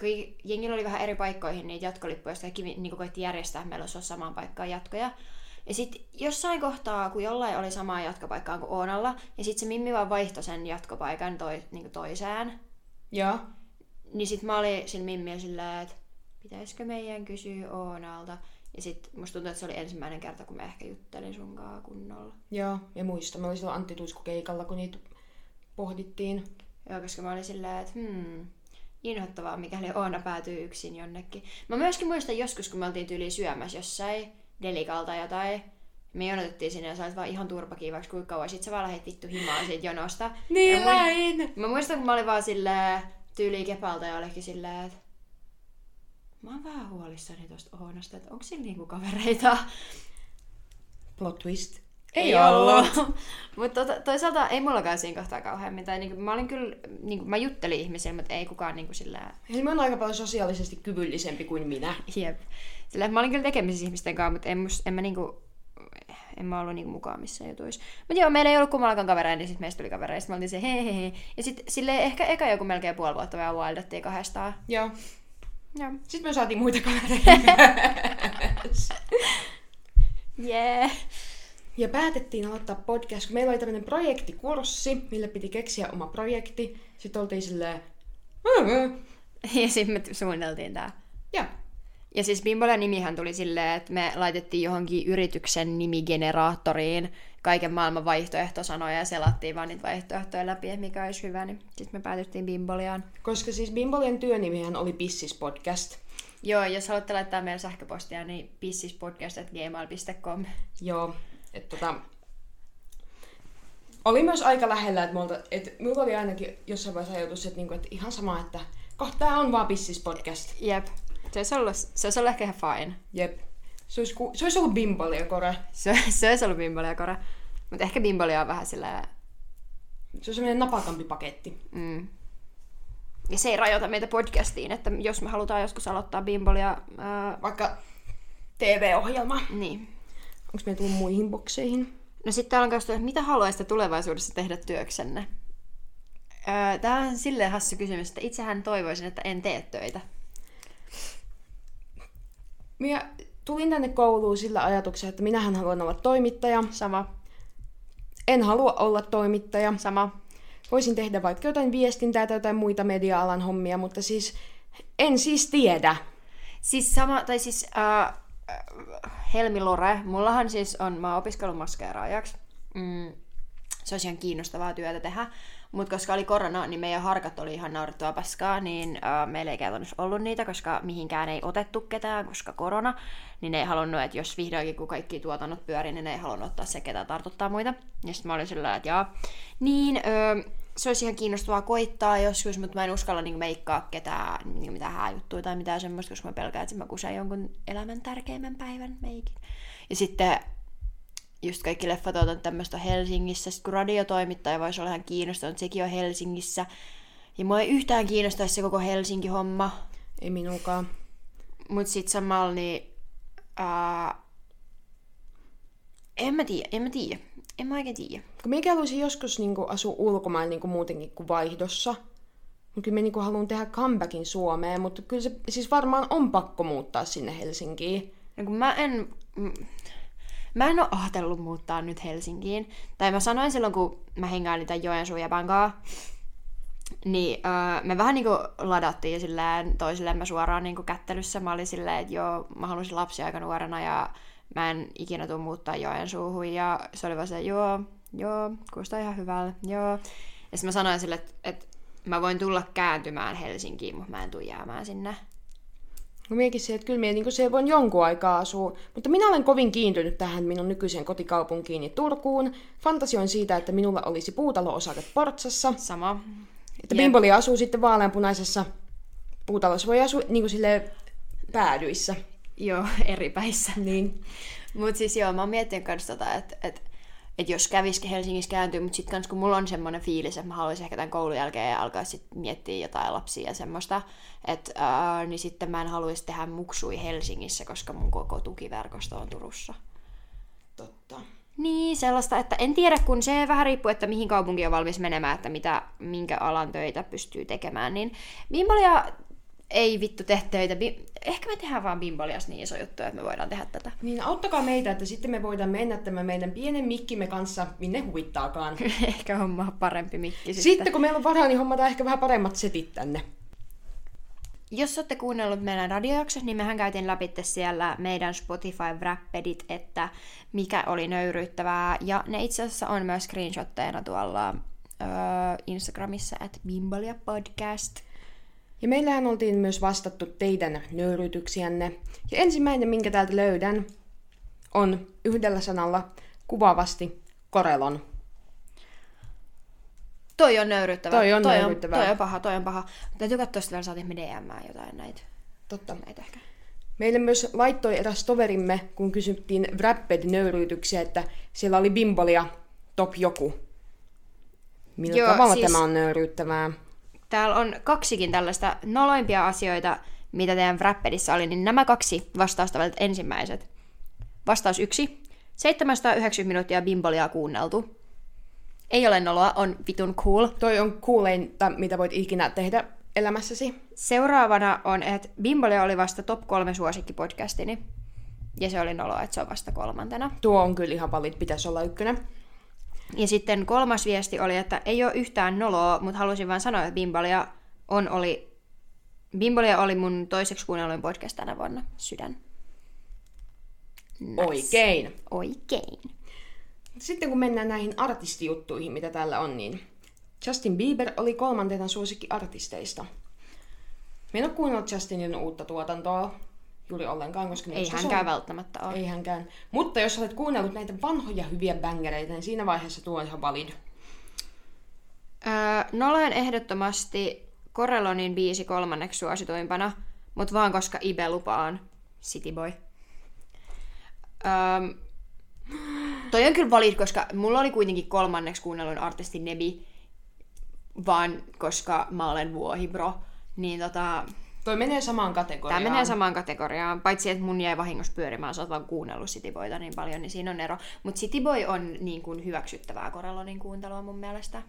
[SPEAKER 2] kun jengillä oli vähän eri paikkoihin niitä jatkolippuja, kaikki niin koitti järjestää, meillä olisi samaan paikkaan jatkoja. Ja sitten jossain kohtaa, kun jollain oli samaa jatkopaikkaa kuin Oonalla, ja sitten se Mimmi vaan vaihtoi sen jatkopaikan toi, niin toiseen,
[SPEAKER 1] Ja
[SPEAKER 2] niin sitten mä olin sillä Mimmillä silleen, että pitäisikö meidän kysyä Oonalta. Ja sit musta tuntuu, että se oli ensimmäinen kerta, kun mä ehkä juttelin sunkaan kunnolla.
[SPEAKER 1] Joo, ja muista. Mä olin silloin Antti Tuisku keikalla, kun niitä pohdittiin.
[SPEAKER 2] Joo, koska mä olin silleen, että hmm, inhottavaa, mikäli Oona päätyy yksin jonnekin. Mä myöskin muistan joskus, kun me oltiin tyyli syömässä jossain delikalta jotain. Me jonotettiin sinne ja sä olit vaan ihan turpakiivaksi kuinka kauan. Sit sä vaan lähdit vittu himaan siitä jonosta.
[SPEAKER 1] Niin
[SPEAKER 2] Ja mä, mä muistan, kun mä olin vaan silleen tyyli kepalta ja olikin silleen, että mä oon vähän huolissani tosta Oonasta, että onko sillä niinku kavereita?
[SPEAKER 1] Plot twist.
[SPEAKER 2] mutta to, toisaalta ei mullakaan siinä kohtaa kauhean mitään. Niin mä olin kyllä, niin mä juttelin ihmisille, mutta ei kukaan niin sillä...
[SPEAKER 1] Helmi on aika paljon sosiaalisesti kyvyllisempi kuin minä.
[SPEAKER 2] Jep. Sillä mä olin kyllä tekemisissä ihmisten kanssa, mutta en, en mä niinku, en mä ollut niinku mukaan missään jutuissa. Mutta joo, meillä ei ollut kummallakaan kavereita, niin sitten meistä tuli kavereita. Sitten me oltiin se he, he, he. Ja sitten silleen ehkä eka joku melkein puoli vuotta vielä wildattiin kahdestaan.
[SPEAKER 1] Joo.
[SPEAKER 2] Joo.
[SPEAKER 1] Sitten me saatiin muita kavereita.
[SPEAKER 2] Yeah.
[SPEAKER 1] ja päätettiin aloittaa podcast, kun meillä oli tämmöinen projektikurssi, mille piti keksiä oma projekti. Sitten oltiin silleen... "Mm,
[SPEAKER 2] Ja sitten me suunniteltiin tää.
[SPEAKER 1] Ja,
[SPEAKER 2] siis Bimbola nimihän tuli silleen, että me laitettiin johonkin yrityksen nimigeneraattoriin kaiken maailman vaihtoehtosanoja ja selattiin vaan niitä vaihtoehtoja läpi, että mikä olisi hyvä, niin sitten me päätyttiin Bimboliaan.
[SPEAKER 1] koska siis Bimbolien työnimihän oli Pissis Podcast.
[SPEAKER 2] Joo, jos haluatte laittaa meille sähköpostia, niin pissispodcast.gmail.com.
[SPEAKER 1] Joo, että tota... Oli myös aika lähellä, että, multa, että mulla oli ainakin jossain vaiheessa ajatus, että, niinku, että ihan sama, että kohta on vaan Pissis Podcast.
[SPEAKER 2] Jep. Se olisi ollut, se olisi ollut ehkä ihan fine.
[SPEAKER 1] Jep. Se olisi, ku, se olisi ollut Bimbolia kore.
[SPEAKER 2] Se, se olisi ollut Bimbolia kora. Mutta ehkä Bimbolia on vähän sillä...
[SPEAKER 1] Se on semmoinen napakampi paketti.
[SPEAKER 2] Mm. Ja se ei rajoita meitä podcastiin, että jos me halutaan joskus aloittaa Bimbolia... Ää,
[SPEAKER 1] Vaikka TV-ohjelma.
[SPEAKER 2] niin,
[SPEAKER 1] Onko meillä tullut muihin bokseihin?
[SPEAKER 2] No sitten täällä on kanssa, että mitä haluaisitte tulevaisuudessa tehdä työksenne? Öö, Tämä on silleen hassu kysymys, että itsehän toivoisin, että en tee töitä.
[SPEAKER 1] Minä tulin tänne kouluun sillä ajatuksella, että minähän haluan olla toimittaja.
[SPEAKER 2] Sama,
[SPEAKER 1] En halua olla toimittaja.
[SPEAKER 2] sama.
[SPEAKER 1] Voisin tehdä vaikka jotain viestintää tai jotain muita media-alan hommia, mutta siis en siis tiedä.
[SPEAKER 2] Siis sama, tai siis äh, Helmi Lore, mullahan siis on, mä oon opiskellut maskeeraajaksi. Mm, se olisi ihan kiinnostavaa työtä tehdä. Mutta koska oli korona, niin meidän harkat oli ihan naurettua paskaa, niin äh, meillä ei käytännössä ollut niitä, koska mihinkään ei otettu ketään, koska korona. Niin ne ei halunnut, että jos vihdoinkin kun kaikki tuotannot pyörii, niin ne ei halunnut ottaa se, ketä tartuttaa muita. Ja sitten mä olin sillä että jaa. Niin, ö, se olisi ihan kiinnostavaa koittaa joskus, mutta mä en uskalla niin meikkaa ketään niin mitään hääjuttuja tai mitään semmoista, koska mä pelkään, että mä kusen jonkun elämän tärkeimmän päivän meikin. Ja sitten just kaikki leffatuotanto tämmöistä Helsingissä, sit kun radiotoimittaja voisi olla ihan kiinnostunut, sekin on Helsingissä. Ja mua ei yhtään kiinnostaisi se koko Helsinki-homma.
[SPEAKER 1] Ei minukaan.
[SPEAKER 2] Mut sit samalla niin... Ää, en mä tiedä, en mä tiedä. En mä oikein tiedä.
[SPEAKER 1] Kun minä haluaisin joskus niin kuin, asua ulkomailla niin kuin muutenkin kuin vaihdossa. Mutta kyllä minä niin kuin, haluan tehdä comebackin Suomeen, mutta kyllä se siis varmaan on pakko muuttaa sinne Helsinkiin.
[SPEAKER 2] No kun mä en... mm, Mä en oo ajatellut muuttaa nyt Helsinkiin. Tai mä sanoin silloin, kun mä hengailin tämän Joensuun jäbän kanssa, niin öö, me vähän niinku ladattiin ja silleen toisillemme suoraan niinku kättelyssä. Mä olin silleen, että joo, mä halusin lapsia aika nuorena ja mä en ikinä tuu muuttaa Joensuuhun. Ja se oli vaan se, joo, joo, kuulostaa ihan hyvältä, joo. Ja sitten mä sanoin sille, että, että mä voin tulla kääntymään Helsinkiin, mutta mä en tuu jäämään sinne.
[SPEAKER 1] No miekin se, että kyllä minä niin siellä voin jonkun aikaa asua. Mutta minä olen kovin kiintynyt tähän minun nykyiseen kotikaupunkiini Turkuun. Fantasioin siitä, että minulla olisi puutalo-osake Portsassa.
[SPEAKER 2] Sama.
[SPEAKER 1] Että
[SPEAKER 2] Jep.
[SPEAKER 1] Bimboli asuu sitten vaaleanpunaisessa puutalossa. Voi asua niin kuin sille päädyissä.
[SPEAKER 2] Joo, eri päissä.
[SPEAKER 1] Niin.
[SPEAKER 2] Mut siis joo, mä oon miettinyt kans tota, että et, et jos kävisikin Helsingissä kääntyy, mutta sitten kun mulla on semmoinen fiilis, että mä haluaisin ehkä tämän koulun jälkeen alkaa sit miettiä jotain lapsia ja semmoista, että ää, niin sitten mä en haluaisi tehdä muksui Helsingissä, koska mun koko tukiverkosto on Turussa.
[SPEAKER 1] Totta.
[SPEAKER 2] Niin, sellaista, että en tiedä, kun se vähän riippuu, että mihin kaupunki on valmis menemään, että mitä, minkä alan töitä pystyy tekemään, niin Bimbolia ei vittu tee töitä. Ehkä me tehdään vaan Bimbolias niin iso juttu, että me voidaan tehdä tätä.
[SPEAKER 1] Niin auttakaa meitä, että sitten me voidaan mennä tämän meidän pienen mikkimme kanssa, minne huvittaakaan.
[SPEAKER 2] Ehkä homma parempi mikki sitten.
[SPEAKER 1] Sitten kun meillä on varaa, niin hommataan ehkä vähän paremmat setit tänne.
[SPEAKER 2] jos olette kuunnellut meidän radiojaksossa, niin mehän käytiin läpi siellä meidän Spotify Wrappedit, että mikä oli nöyryyttävää. Ja ne itse asiassa on myös screenshotteina tuolla öö, Instagramissa, että Bimbalia podcast.
[SPEAKER 1] Ja meillähän oltiin myös vastattu teidän nöyryytyksiänne. Ja ensimmäinen, minkä täältä löydän, on yhdellä sanalla kuvaavasti korelon.
[SPEAKER 2] Toi on nöyryttävää.
[SPEAKER 1] Toi on
[SPEAKER 2] toi
[SPEAKER 1] nöyryttävää.
[SPEAKER 2] On, toi on paha, toi on paha. Täytyy katsoa sitten vielä, saatiin me DM jotain näitä.
[SPEAKER 1] Totta.
[SPEAKER 2] näitä ehkä.
[SPEAKER 1] Meille myös laittoi eräs toverimme, kun kysyttiin Wrapped-nöyryytyksiä, että siellä oli bimbolia top joku. Millä
[SPEAKER 2] Joo,
[SPEAKER 1] tavalla
[SPEAKER 2] siis-
[SPEAKER 1] tämä on nöyryyttävää?
[SPEAKER 2] Täällä on kaksikin tällaista noloimpia asioita, mitä teidän Wrappedissa oli, niin nämä kaksi vastausta olivat ensimmäiset. Vastaus yksi. 790 minuuttia bimbolia kuunneltu. Ei ole noloa, on vitun cool.
[SPEAKER 1] Toi on kuuleinta, mitä voit ikinä tehdä elämässäsi.
[SPEAKER 2] Seuraavana on, että Bimbolia oli vasta top kolme suosikkipodcastini. Ja se oli noloa, että se on vasta kolmantena.
[SPEAKER 1] Tuo on kyllä ihan valid, pitäisi olla ykkönen.
[SPEAKER 2] Ja sitten kolmas viesti oli, että ei ole yhtään noloa, mutta halusin vain sanoa, että Bimbolia on oli... Bimbolia oli mun toiseksi kuunnelluin podcast tänä vuonna. Sydän. Nice.
[SPEAKER 1] Oikein.
[SPEAKER 2] Oikein.
[SPEAKER 1] Sitten kun mennään näihin artistijuttuihin, mitä täällä on, niin Justin Bieber oli kolmantena suosikki artisteista. Mä en ole kuunnellut Justinin uutta tuotantoa juuri ollenkaan, koska
[SPEAKER 2] Ei hänkään
[SPEAKER 1] on-
[SPEAKER 2] välttämättä ole.
[SPEAKER 1] Ei hänkään. Mutta jos olet kuunnellut näitä vanhoja hyviä bängereitä, niin siinä vaiheessa tuo on ihan valid.
[SPEAKER 2] Öö, Nolan ehdottomasti Corellonin biisi kolmanneksi suosituimpana, mutta vaan koska Ibe lupaan City Boy. Öö, toi on kyllä valid, koska mulla oli kuitenkin kolmanneksi kuunnellun artisti Nebi, vaan koska mä olen vuohibro, niin tota,
[SPEAKER 1] Toi menee samaan kategoriaan.
[SPEAKER 2] Tämä menee samaan kategoriaan, paitsi että mun jäi vahingossa pyörimään, sä oot vaan kuunnellut City Boyta niin paljon, niin siinä on ero. Mutta City Boy on niin kuin hyväksyttävää Corellonin kuuntelua mun mielestä.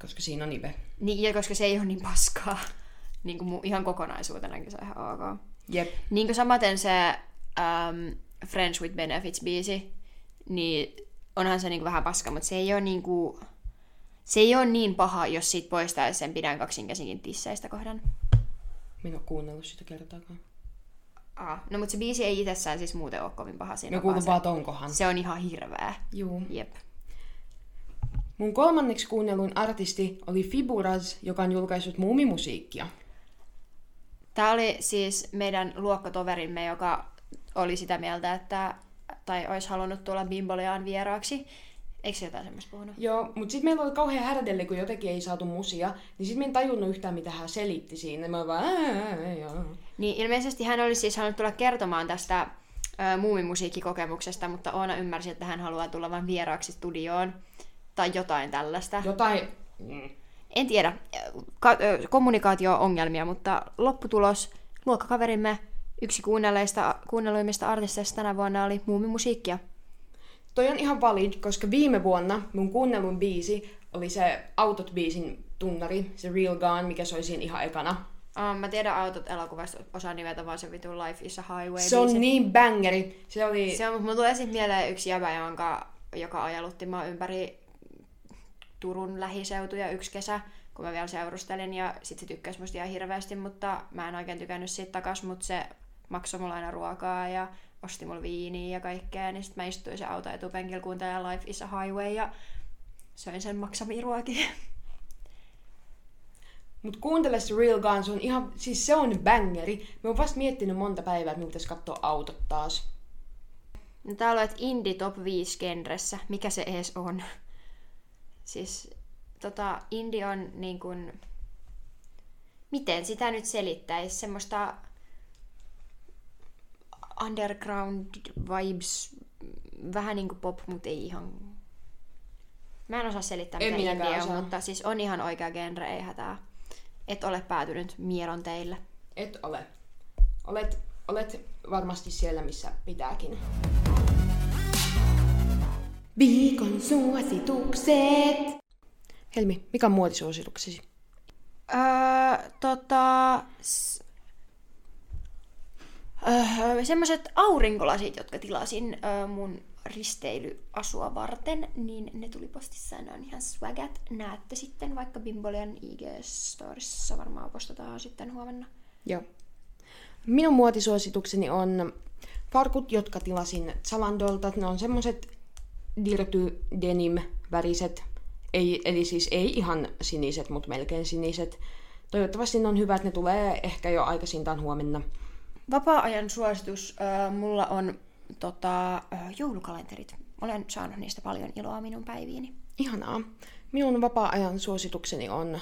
[SPEAKER 1] Koska siinä on Ibe.
[SPEAKER 2] Niin, ja koska se ei ole niin paskaa. Niin kuin ihan kokonaisuutenakin se on ihan ok.
[SPEAKER 1] Jep.
[SPEAKER 2] Niin kuin samaten se um, Friends with Benefits-biisi, niin onhan se niinku vähän paska, mutta se ei ole niinku... Se ei ole niin paha, jos siitä poistaisi sen pidän kaksinkäsinkin tisseistä kohdan.
[SPEAKER 1] Minä ole kuunnellut sitä kertaakaan.
[SPEAKER 2] Ah, no mutta se biisi ei itsessään siis muuten ole kovin paha siinä. On
[SPEAKER 1] kuulun
[SPEAKER 2] vaan
[SPEAKER 1] vaan tonkohan.
[SPEAKER 2] se, se on ihan hirveä.
[SPEAKER 1] Juu.
[SPEAKER 2] Jep.
[SPEAKER 1] Mun kolmanneksi kuunnelluin artisti oli Fiburaz, joka on julkaissut muumimusiikkia.
[SPEAKER 2] Tämä oli siis meidän luokkatoverimme, joka oli sitä mieltä, että tai olisi halunnut tulla Bimboliaan vieraaksi. Eikö se jotain semmoista puhunut?
[SPEAKER 1] Joo, mutta sitten meillä oli kauhean härdelle, kun jotenkin ei saatu musia, niin sitten mä en tajunnut yhtään, mitä hän selitti siinä. Mä vaan, "Ää, ää, joo.
[SPEAKER 2] Niin ilmeisesti hän oli siis halunnut tulla kertomaan tästä ö, muumimusiikkikokemuksesta, mutta Oona ymmärsi, että hän haluaa tulla vain vieraaksi studioon tai jotain tällaista.
[SPEAKER 1] Jotain... Mm.
[SPEAKER 2] En tiedä, Ka- ö, kommunikaatio-ongelmia, mutta lopputulos, luokkakaverimme yksi kuunnelleista, kuunnelluimmista artisteista tänä vuonna oli muumimusiikkia.
[SPEAKER 1] Toi on ihan valid, koska viime vuonna mun kuunnellun biisi oli se Autot-biisin tunnari, se Real Gone, mikä soi siinä ihan ekana.
[SPEAKER 2] Um, mä tiedän autot elokuvasta, osaa nimetä vaan se vitu Life is a Highway.
[SPEAKER 1] Se on
[SPEAKER 2] biisi.
[SPEAKER 1] niin bangeri. Se oli...
[SPEAKER 2] Se on, mulla tulee sitten mieleen yksi jäbä, jonka, joka ajalutti mua ympäri Turun lähiseutuja yksi kesä, kun mä vielä seurustelin ja sit se tykkäsi musta ihan hirveästi, mutta mä en oikein tykännyt siitä takas, mutta se maksoi mulle aina ruokaa ja osti mulle viiniä ja kaikkea, niin sit mä istuin se auto etupenkillä kuuntelemaan Life is a Highway ja söin sen maksamia ruokia.
[SPEAKER 1] Mut kuuntele se Real Gone, se on ihan... Siis se on bangeri. Mä oon vasta miettinyt monta päivää, että pitäisi katsoa autot taas.
[SPEAKER 2] No täällä on, että Indie Top 5 genressä. Mikä se edes on? Siis tota, indie on niin kuin... Miten sitä nyt selittäisi? Semmoista underground vibes, vähän niin kuin pop, mutta ei ihan... Mä en osaa selittää,
[SPEAKER 1] En
[SPEAKER 2] mitä indie on, mutta siis on ihan oikea genre, ei hätää. Et ole päätynyt mielon teille.
[SPEAKER 1] Et ole. Olet, olet varmasti siellä, missä pitääkin. Viikon suositukset! Helmi, mikä on muotisuosituksesi?
[SPEAKER 2] Öö, tota... S- öö, semmoiset aurinkolasit, jotka tilasin öö, mun risteilyasua varten, niin ne tuli postissa ja ne on ihan swagat. Näette sitten vaikka Bimbolian IG-storissa, varmaan postataan sitten huomenna.
[SPEAKER 1] Joo. Minun muotisuositukseni on farkut, jotka tilasin Zalandolta. Ne on semmoset dirty denim väriset, ei, eli siis ei ihan siniset, mutta melkein siniset. Toivottavasti ne on hyvät, ne tulee ehkä jo aikaisintaan huomenna.
[SPEAKER 2] Vapaa-ajan suositus äh, mulla on tota, äh, joulukalenterit. Olen saanut niistä paljon iloa minun päiviini.
[SPEAKER 1] Ihanaa. Minun vapaa-ajan suositukseni on...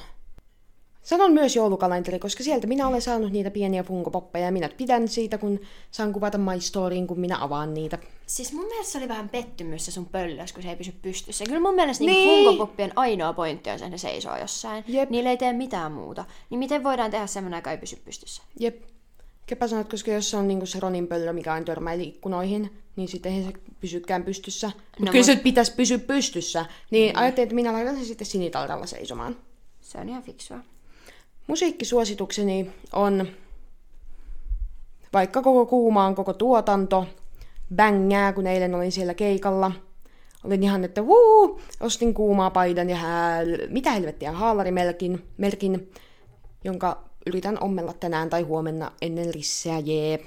[SPEAKER 1] Sanon myös joulukalenteri, koska sieltä minä olen saanut niitä pieniä funkopoppeja ja minä pidän siitä, kun saan kuvata My Storyin, kun minä avaan niitä.
[SPEAKER 2] Siis mun mielestä se oli vähän pettymys se sun pöllös, kun se ei pysy pystyssä. Kyllä mun mielestä niin.
[SPEAKER 1] Niin.
[SPEAKER 2] funkopoppien ainoa pointti on se, että ne seisoo jossain.
[SPEAKER 1] Jep.
[SPEAKER 2] Niillä ei tee mitään muuta. Niin miten voidaan tehdä semmoinen, joka ei pysy pystyssä?
[SPEAKER 1] Jep. Kepä sanot, koska jos se on niinku se Ronin pöllö, mikä aina törmäili ikkunoihin, niin sitten ei se pysykään pystyssä. Mutta
[SPEAKER 2] No
[SPEAKER 1] kyllä
[SPEAKER 2] mut-
[SPEAKER 1] se pitäisi pysyä pystyssä. Niin mm. ajattelin, että minä laitan sen sitten sinitaltalla seisomaan.
[SPEAKER 2] Se on ihan fiksua.
[SPEAKER 1] Musiikkisuositukseni on vaikka koko kuumaan koko tuotanto, bängää, kun eilen olin siellä keikalla. Olin ihan, että vuu, ostin kuumaa paidan ja hää, mitä helvettiä, haalarimerkin, merkin, jonka yritän ommella tänään tai huomenna ennen risseä, jee.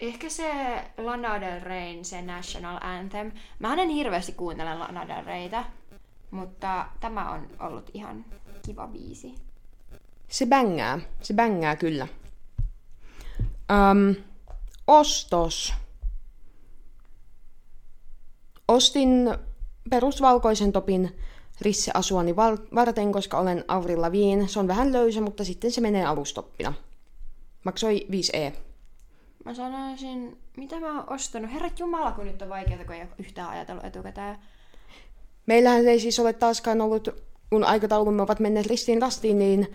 [SPEAKER 2] Ehkä se Lana Del Reyn, se National Anthem. Mä en hirveästi kuuntele Lana Del Reytä, mutta tämä on ollut ihan kiva biisi.
[SPEAKER 1] Se bängää, se bängää kyllä. Öm, ostos. Ostin perusvalkoisen topin risseasuani val- varten, koska olen Avril Lavigne. Se on vähän löysä, mutta sitten se menee alustoppina. Maksoi 5E.
[SPEAKER 2] Mä sanoisin, mitä mä oon ostanut? Herrat Jumala, kun nyt on vaikeaa, kun ei ole yhtään ajatellut etukäteen.
[SPEAKER 1] Meillähän ei siis ole taaskaan ollut, kun aikataulumme ovat menneet ristiin rastiin, niin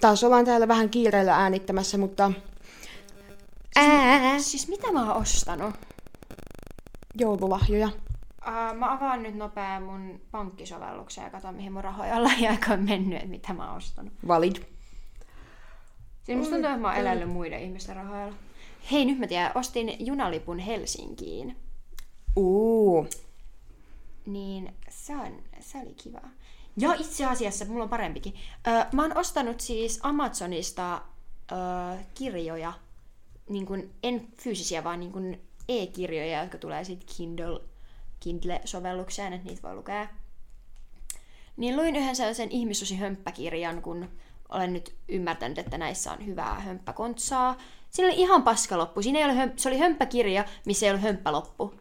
[SPEAKER 1] taas ollaan täällä vähän kiireellä äänittämässä, mutta ää,
[SPEAKER 2] Siis mitä mä oon ostanut?
[SPEAKER 1] joululahjoja.
[SPEAKER 2] Uh, mä avaan nyt nopea mun pankkisovelluksen ja katson, mihin mun rahoja on lähiaikoin mennyt, että mitä mä oon ostanut.
[SPEAKER 1] Valid.
[SPEAKER 2] Siis musta tuntuu, että mä oon elellyt muiden ihmisten rahoilla. Hei, nyt mä tiedän, ostin junalipun Helsinkiin.
[SPEAKER 1] Uu.
[SPEAKER 2] Niin se, on, se oli kiva. Ja itse asiassa, mulla on parempikin. Öö, mä oon ostanut siis Amazonista öö, kirjoja, niin kun, en fyysisiä, vaan niin kun e-kirjoja, jotka tulee sitten Kindle, Kindle-sovellukseen, että niitä voi lukea. Niin luin yhden sellaisen ihmissusi hömppäkirjan, kun olen nyt ymmärtänyt, että näissä on hyvää hömppäkontsaa. Siinä oli ihan paskaloppu. Siinä ei ole hömp- se oli hömppäkirja, missä ei ollut hömppäloppu.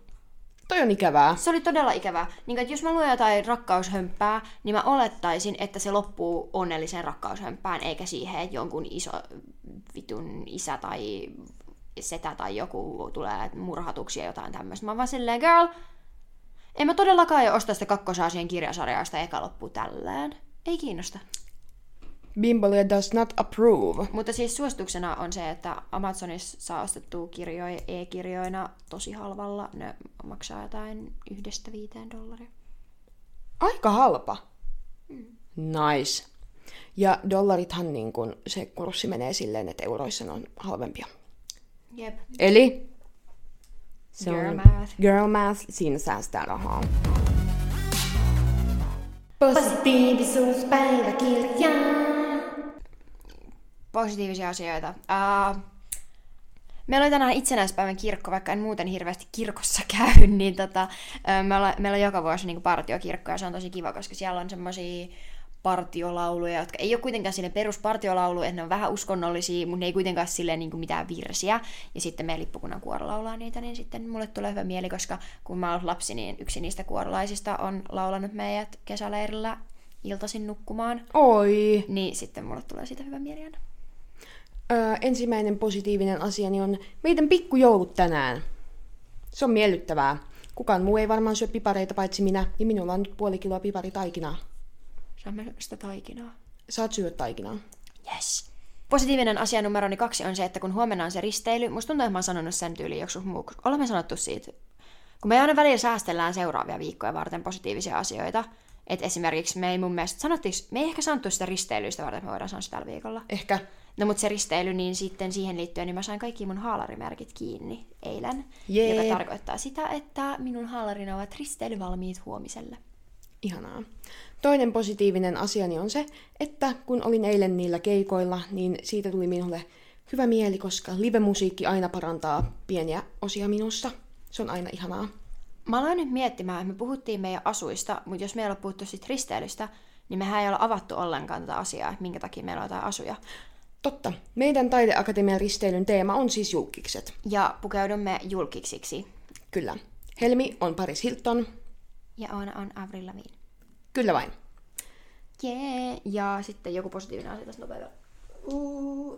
[SPEAKER 1] Toi on ikävää.
[SPEAKER 2] Se oli todella ikävää. Niin, että jos mä luen jotain rakkaushömppää, niin mä olettaisin, että se loppuu onnelliseen rakkaushömppään, eikä siihen, että jonkun iso vitun isä tai setä tai joku tulee murhatuksi ja jotain tämmöistä. Mä vaan silleen, girl, en mä todellakaan jo osta sitä kakkosaasien kirjasarjaa, josta eka loppuu tälleen. Ei kiinnosta.
[SPEAKER 1] Bimbolia does not approve.
[SPEAKER 2] Mutta siis suosituksena on se, että Amazonissa saa ostettua kirjoja e-kirjoina tosi halvalla. Ne maksaa jotain yhdestä viiteen dollaria.
[SPEAKER 1] Aika halpa. Nice. Ja dollarithan niin kun se kurssi menee silleen, että euroissa ne on halvempia.
[SPEAKER 2] Jep.
[SPEAKER 1] Eli se
[SPEAKER 2] Girl
[SPEAKER 1] on
[SPEAKER 2] math.
[SPEAKER 1] girl math, siinä säästää rahaa.
[SPEAKER 2] Positiivisuuspäiväkirja. Positiivisia asioita. Uh, meillä oli tänään itsenäispäivän kirkko, vaikka en muuten hirveästi kirkossa käy, niin tota, uh, me olla, meillä on joka vuosi niin partiokirkko ja se on tosi kiva, koska siellä on semmoisia partiolauluja, jotka ei ole kuitenkaan sinne peruspartiolaulu, että ne on vähän uskonnollisia, mutta ne ei kuitenkaan silleen niin mitään virsiä. Ja sitten meidän lippukunnan kuoro laulaa niitä, niin sitten mulle tulee hyvä mieli, koska kun mä oon lapsi, niin yksi niistä kuorolaisista on laulanut meidät kesäleirillä iltaisin nukkumaan.
[SPEAKER 1] Oi!
[SPEAKER 2] Niin sitten mulle tulee siitä hyvä mieli aina.
[SPEAKER 1] Öö, ensimmäinen positiivinen asiani on meidän pikkujoulut tänään. Se on miellyttävää. Kukaan muu ei varmaan syö pipareita paitsi minä, ja minulla on nyt puoli kiloa piparitaikinaa.
[SPEAKER 2] Saamme sitä taikinaa.
[SPEAKER 1] Saat syödä taikinaa.
[SPEAKER 2] Yes. Positiivinen asia numeroni kaksi on se, että kun huomenna on se risteily, musta tuntuu, että mä oon sanonut sen tyyliin joku muu. Olemme sanottu siitä. Kun me aina välillä säästellään seuraavia viikkoja varten positiivisia asioita, että esimerkiksi me ei mun mielestä sanottiinko, me ei ehkä sanottu sitä risteilystä varten, että me voidaan sanoa sitä tällä viikolla.
[SPEAKER 1] Ehkä.
[SPEAKER 2] No mutta se risteily, niin sitten siihen liittyen, niin mä sain kaikki mun haalarimerkit kiinni eilen.
[SPEAKER 1] Jee.
[SPEAKER 2] Joka tarkoittaa sitä, että minun haalarina ovat risteilyvalmiit huomiselle.
[SPEAKER 1] Ihanaa. Toinen positiivinen asiani on se, että kun olin eilen niillä keikoilla, niin siitä tuli minulle hyvä mieli, koska live-musiikki aina parantaa pieniä osia minussa. Se on aina ihanaa.
[SPEAKER 2] Mä aloin nyt miettimään, että me puhuttiin meidän asuista, mutta jos meillä on puhuttu sit risteilystä, niin mehän ei olla avattu ollenkaan tätä asiaa, että minkä takia meillä on jotain asuja.
[SPEAKER 1] Totta. Meidän taideakatemian risteilyn teema on siis julkikset.
[SPEAKER 2] Ja pukeudumme julkiksiksi.
[SPEAKER 1] Kyllä. Helmi on Paris Hilton.
[SPEAKER 2] Ja Oona on Avril Lavigne.
[SPEAKER 1] Kyllä vain.
[SPEAKER 2] Jee. Ja sitten joku positiivinen asia tässä nopeasti. Uh, Uh,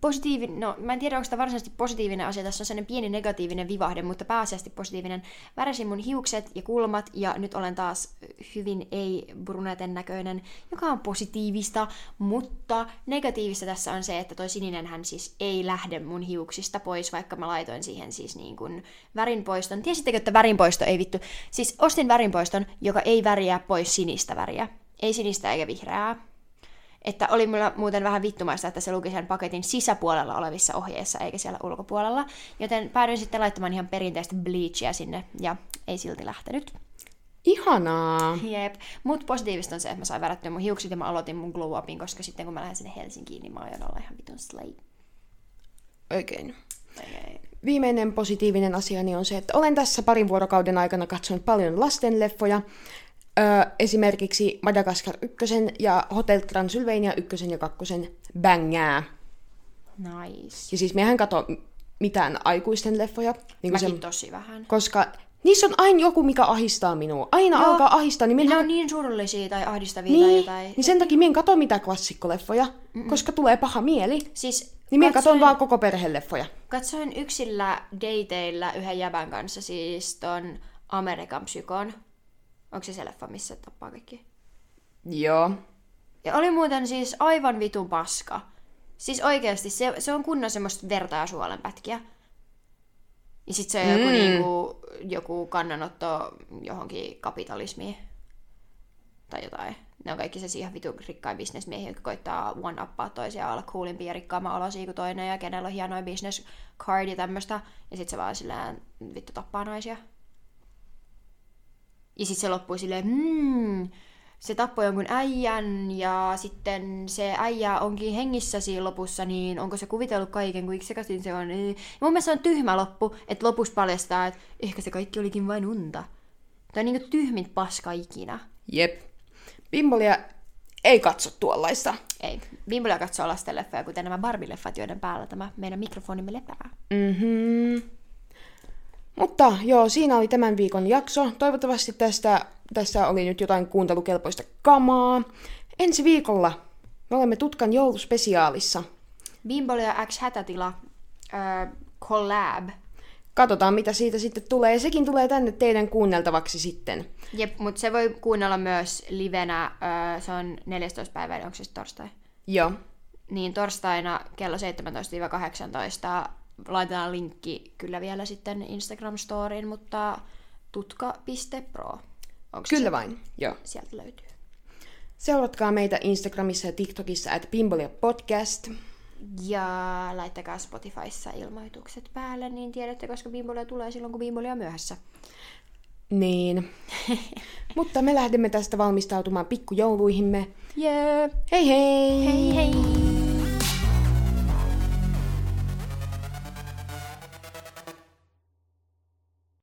[SPEAKER 2] positiivinen, no mä en tiedä onko tämä varsinaisesti positiivinen asia, tässä on sellainen pieni negatiivinen vivahde, mutta pääasiassa positiivinen. Väräsin mun hiukset ja kulmat ja nyt olen taas hyvin ei-bruneten näköinen, joka on positiivista, mutta negatiivista tässä on se, että toi sininen hän siis ei lähde mun hiuksista pois, vaikka mä laitoin siihen siis niin kuin värinpoiston. Tiesittekö, että värinpoisto ei vittu? Siis ostin värinpoiston, joka ei väriä pois sinistä väriä. Ei sinistä eikä vihreää että oli mulla muuten vähän vittumaista, että se luki sen paketin sisäpuolella olevissa ohjeissa, eikä siellä ulkopuolella. Joten päädyin sitten laittamaan ihan perinteistä bleachia sinne, ja ei silti lähtenyt.
[SPEAKER 1] Ihanaa!
[SPEAKER 2] Jep. Mut positiivista on se, että mä sain värättyä mun hiukset ja mä aloitin mun glow upin, koska sitten kun mä lähden sinne Helsinkiin, niin mä aion olla ihan vitun slay.
[SPEAKER 1] Oikein.
[SPEAKER 2] Okay.
[SPEAKER 1] Viimeinen positiivinen asiani on se, että olen tässä parin vuorokauden aikana katsonut paljon lastenleffoja. Öö, esimerkiksi Madagaskar 1 ja Hotel Transylvania 1 ja 2 bängää.
[SPEAKER 2] Nice.
[SPEAKER 1] Ja siis mehän kato mitään aikuisten leffoja. Niin
[SPEAKER 2] Mäkin
[SPEAKER 1] se,
[SPEAKER 2] tosi vähän.
[SPEAKER 1] koska niissä on aina joku, mikä ahistaa minua. Aina
[SPEAKER 2] Joo.
[SPEAKER 1] alkaa ahistaa, niin
[SPEAKER 2] Ne
[SPEAKER 1] minä...
[SPEAKER 2] on niin surullisia tai ahdistavia tai
[SPEAKER 1] Niin,
[SPEAKER 2] jotain.
[SPEAKER 1] niin sen takia minä en kato mitään klassikkoleffoja, Mm-mm. koska tulee paha mieli.
[SPEAKER 2] Siis
[SPEAKER 1] Niin minä
[SPEAKER 2] katsoin-
[SPEAKER 1] vaan koko perheleffoja.
[SPEAKER 2] Katsoin yksillä dateilla yhden jäbän kanssa siis ton Amerikan psykon. Onko se se leffa, missä tappaa kaikki?
[SPEAKER 1] Joo.
[SPEAKER 2] Ja oli muuten siis aivan vitun paska. Siis oikeasti, se, se on kunnon semmoista verta ja suolenpätkiä. Ja sit se on joku,
[SPEAKER 1] Mm.
[SPEAKER 2] niinku, joku kannanotto johonkin kapitalismiin. Tai jotain. Ne on kaikki se ihan vitun rikkain bisnesmiehiä, jotka koittaa one-uppaa toisiaan olla coolimpia ja rikkaamman olosia kuin toinen ja kenellä on hienoja business card ja tämmöstä. Ja sit se vaan silleen vittu tappaa naisia. Ja sitten se loppui silleen, hmm, se tappoi jonkun äijän ja sitten se äijä onkin hengissä siinä lopussa, niin onko se kuvitellut kaiken, kuinka sekaisin se on. Ja mun mielestä se on tyhmä loppu, että lopussa paljastaa, että ehkä se kaikki olikin vain unta. Tämä on niinku tyhmin paska ikinä.
[SPEAKER 1] Jep. Bimbolia ei katso tuollaista.
[SPEAKER 2] Ei. Bimbolia katsoo lastenleffoja, kuten nämä Barbie-leffat, joiden päällä tämä meidän mikrofonimme lepää.
[SPEAKER 1] Mhm. Mutta joo, siinä oli tämän viikon jakso. Toivottavasti tästä, tässä oli nyt jotain kuuntelukelpoista kamaa. Ensi viikolla me olemme Tutkan jouluspesiaalissa.
[SPEAKER 2] Bimbolia X Hätätila äh, collab.
[SPEAKER 1] Katsotaan, mitä siitä sitten tulee. Ja sekin tulee tänne teidän kuunneltavaksi sitten.
[SPEAKER 2] Jep, mutta se voi kuunnella myös livenä, öö, se on 14. päivä, onko se sitten torstai?
[SPEAKER 1] Joo.
[SPEAKER 2] Niin torstaina kello 17-18 laitetaan linkki kyllä vielä sitten Instagram-storiin, mutta tutka.pro. Onko
[SPEAKER 1] Kyllä
[SPEAKER 2] se?
[SPEAKER 1] vain. Joo.
[SPEAKER 2] Sieltä löytyy.
[SPEAKER 1] Seuratkaa meitä Instagramissa ja TikTokissa at Bimbolia Podcast.
[SPEAKER 2] Ja laittakaa Spotifyssa ilmoitukset päälle, niin tiedätte, koska Bimbolia tulee silloin, kun Bimbolia on myöhässä.
[SPEAKER 1] Niin. Mutta me lähdemme tästä valmistautumaan pikkujouluihimme.
[SPEAKER 2] Jee!
[SPEAKER 1] Hei hei!
[SPEAKER 2] Hei hei!